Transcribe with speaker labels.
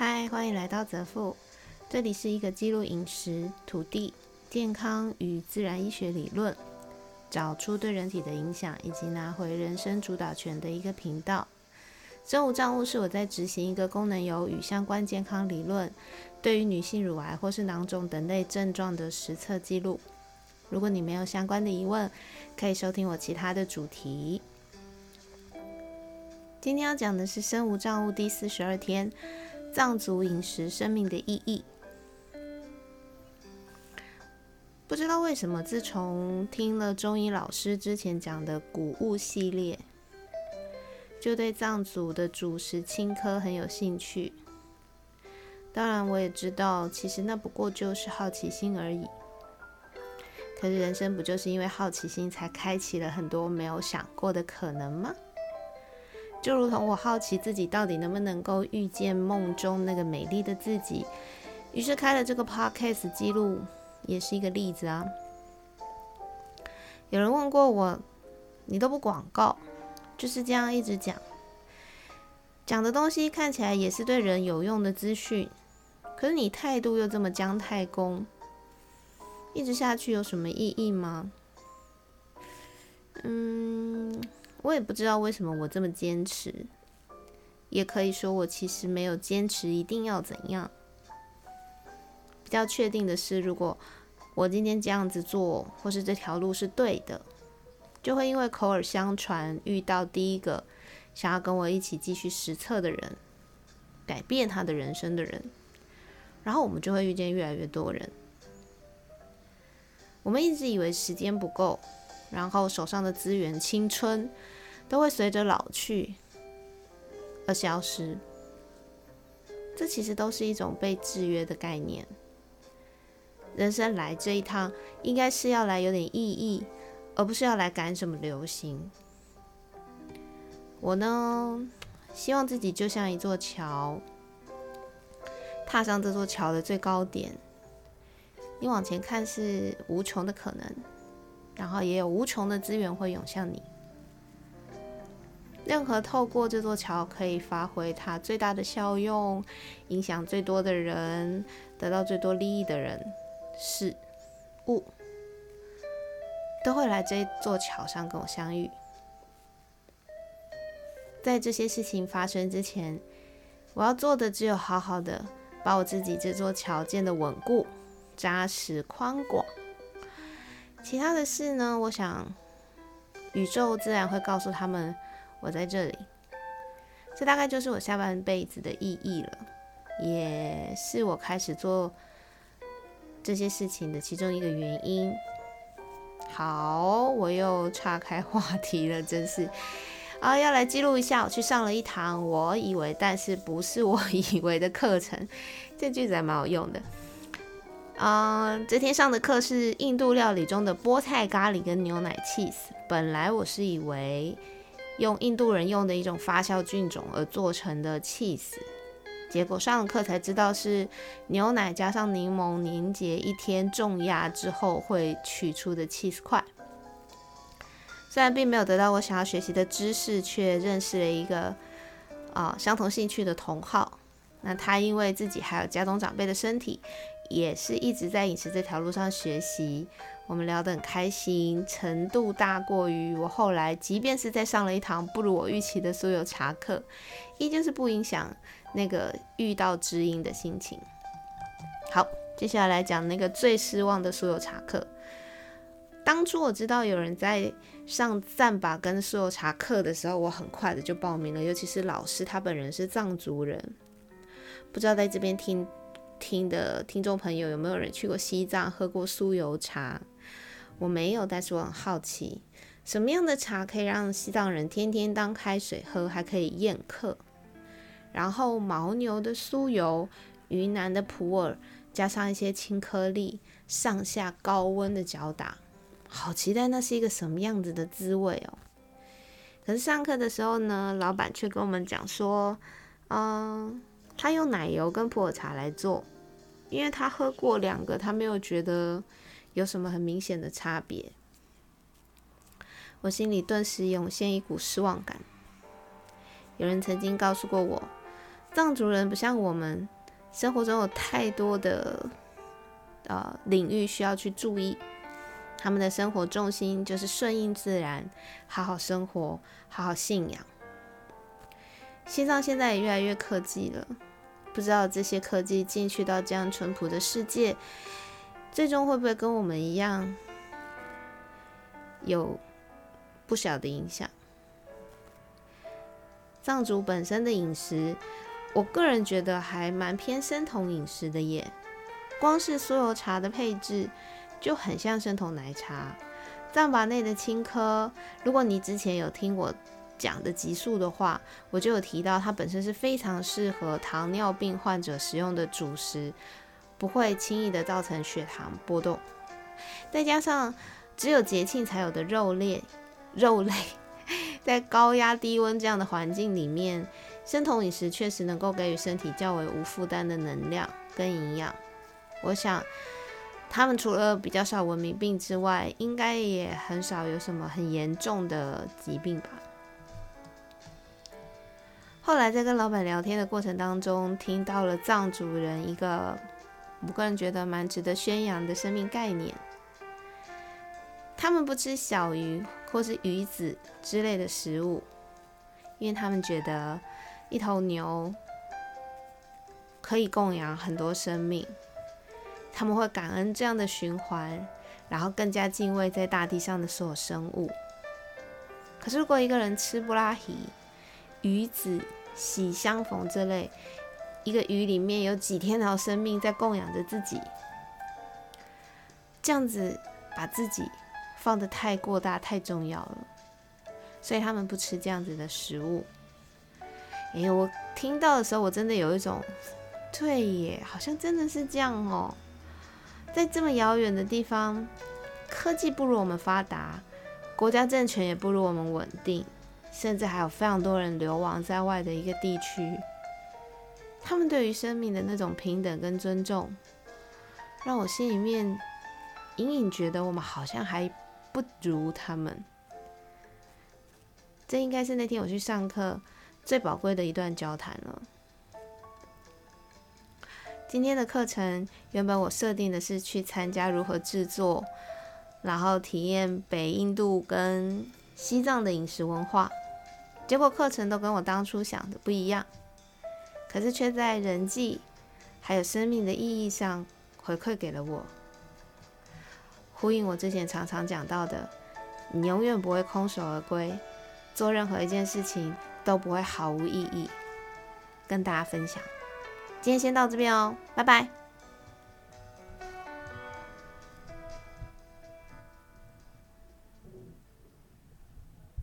Speaker 1: 嗨，欢迎来到泽富，这里是一个记录饮食、土地、健康与自然医学理论，找出对人体的影响，以及拿回人生主导权的一个频道。生物账务是我在执行一个功能有与相关健康理论，对于女性乳癌或是囊肿等类症状的实测记录。如果你没有相关的疑问，可以收听我其他的主题。今天要讲的是生物账务第四十二天，藏族饮食生命的意义。不知道为什么，自从听了中医老师之前讲的谷物系列，就对藏族的主食青稞很有兴趣。当然，我也知道，其实那不过就是好奇心而已。可是人生不就是因为好奇心，才开启了很多没有想过的可能吗？就如同我好奇自己到底能不能够遇见梦中那个美丽的自己，于是开了这个 podcast 记录，也是一个例子啊。有人问过我，你都不广告，就是这样一直讲，讲的东西看起来也是对人有用的资讯，可是你态度又这么姜太公。一直下去有什么意义吗？嗯，我也不知道为什么我这么坚持，也可以说我其实没有坚持一定要怎样。比较确定的是，如果我今天这样子做，或是这条路是对的，就会因为口耳相传，遇到第一个想要跟我一起继续实测的人，改变他的人生的人，然后我们就会遇见越来越多人。我们一直以为时间不够，然后手上的资源、青春都会随着老去而消失。这其实都是一种被制约的概念。人生来这一趟，应该是要来有点意义，而不是要来赶什么流行。我呢，希望自己就像一座桥，踏上这座桥的最高点。你往前看是无穷的可能，然后也有无穷的资源会涌向你。任何透过这座桥可以发挥它最大的效用、影响最多的人、得到最多利益的人、事物，都会来这座桥上跟我相遇。在这些事情发生之前，我要做的只有好好的把我自己这座桥建得稳固。扎实宽广，其他的事呢？我想宇宙自然会告诉他们，我在这里。这大概就是我下半辈子的意义了，也是我开始做这些事情的其中一个原因。好，我又岔开话题了，真是啊！要来记录一下，我去上了一堂我以为但是不是我 以为的课程，这句子还蛮好用的。嗯，这天上的课是印度料理中的菠菜咖喱跟牛奶 cheese。本来我是以为用印度人用的一种发酵菌种而做成的 cheese，结果上了课才知道是牛奶加上柠檬凝结一天重压之后会取出的 cheese 块。虽然并没有得到我想要学习的知识，却认识了一个啊相同兴趣的同好。那他因为自己还有家中长辈的身体。也是一直在饮食这条路上学习，我们聊得很开心，程度大过于我后来，即便是在上了一堂不如我预期的所有茶课，依旧是不影响那个遇到知音的心情。好，接下来讲那个最失望的所有茶课。当初我知道有人在上赞把跟所有茶课的时候，我很快的就报名了，尤其是老师他本人是藏族人，不知道在这边听。听的听众朋友，有没有人去过西藏喝过酥油茶？我没有，但是我很好奇，什么样的茶可以让西藏人天天当开水喝，还可以宴客？然后牦牛的酥油，云南的普洱，加上一些青颗粒，上下高温的搅打，好期待那是一个什么样子的滋味哦！可是上课的时候呢，老板却跟我们讲说，嗯。他用奶油跟普洱茶来做，因为他喝过两个，他没有觉得有什么很明显的差别。我心里顿时涌现一股失望感。有人曾经告诉过我，藏族人不像我们，生活中有太多的呃领域需要去注意，他们的生活重心就是顺应自然，好好生活，好好信仰。西藏现在也越来越科技了，不知道这些科技进去到这样淳朴的世界，最终会不会跟我们一样，有不小的影响？藏族本身的饮食。我个人觉得还蛮偏生酮饮食的耶，光是酥油茶的配置就很像生酮奶茶。藏巴内的青稞，如果你之前有听我讲的集数的话，我就有提到它本身是非常适合糖尿病患者食用的主食，不会轻易的造成血糖波动。再加上只有节庆才有的肉类，肉类在高压低温这样的环境里面。生酮饮食确实能够给予身体较为无负担的能量跟营养。我想，他们除了比较少文明病之外，应该也很少有什么很严重的疾病吧。后来在跟老板聊天的过程当中，听到了藏族人一个我个人觉得蛮值得宣扬的生命概念：他们不吃小鱼或是鱼子之类的食物，因为他们觉得。一头牛可以供养很多生命，他们会感恩这样的循环，然后更加敬畏在大地上的所有生物。可是，如果一个人吃布拉提、鱼子、喜相逢这类，一个鱼里面有几天条生命在供养着自己，这样子把自己放得太过大、太重要了，所以他们不吃这样子的食物。哎，我听到的时候，我真的有一种，对耶，好像真的是这样哦。在这么遥远的地方，科技不如我们发达，国家政权也不如我们稳定，甚至还有非常多人流亡在外的一个地区，他们对于生命的那种平等跟尊重，让我心里面隐隐觉得我们好像还不如他们。这应该是那天我去上课。最宝贵的一段交谈了。今天的课程原本我设定的是去参加如何制作，然后体验北印度跟西藏的饮食文化，结果课程都跟我当初想的不一样，可是却在人际还有生命的意义上回馈给了我，呼应我之前常常讲到的：你永远不会空手而归，做任何一件事情。都不会毫无意义，跟大家分享。今天先到这边哦，拜拜。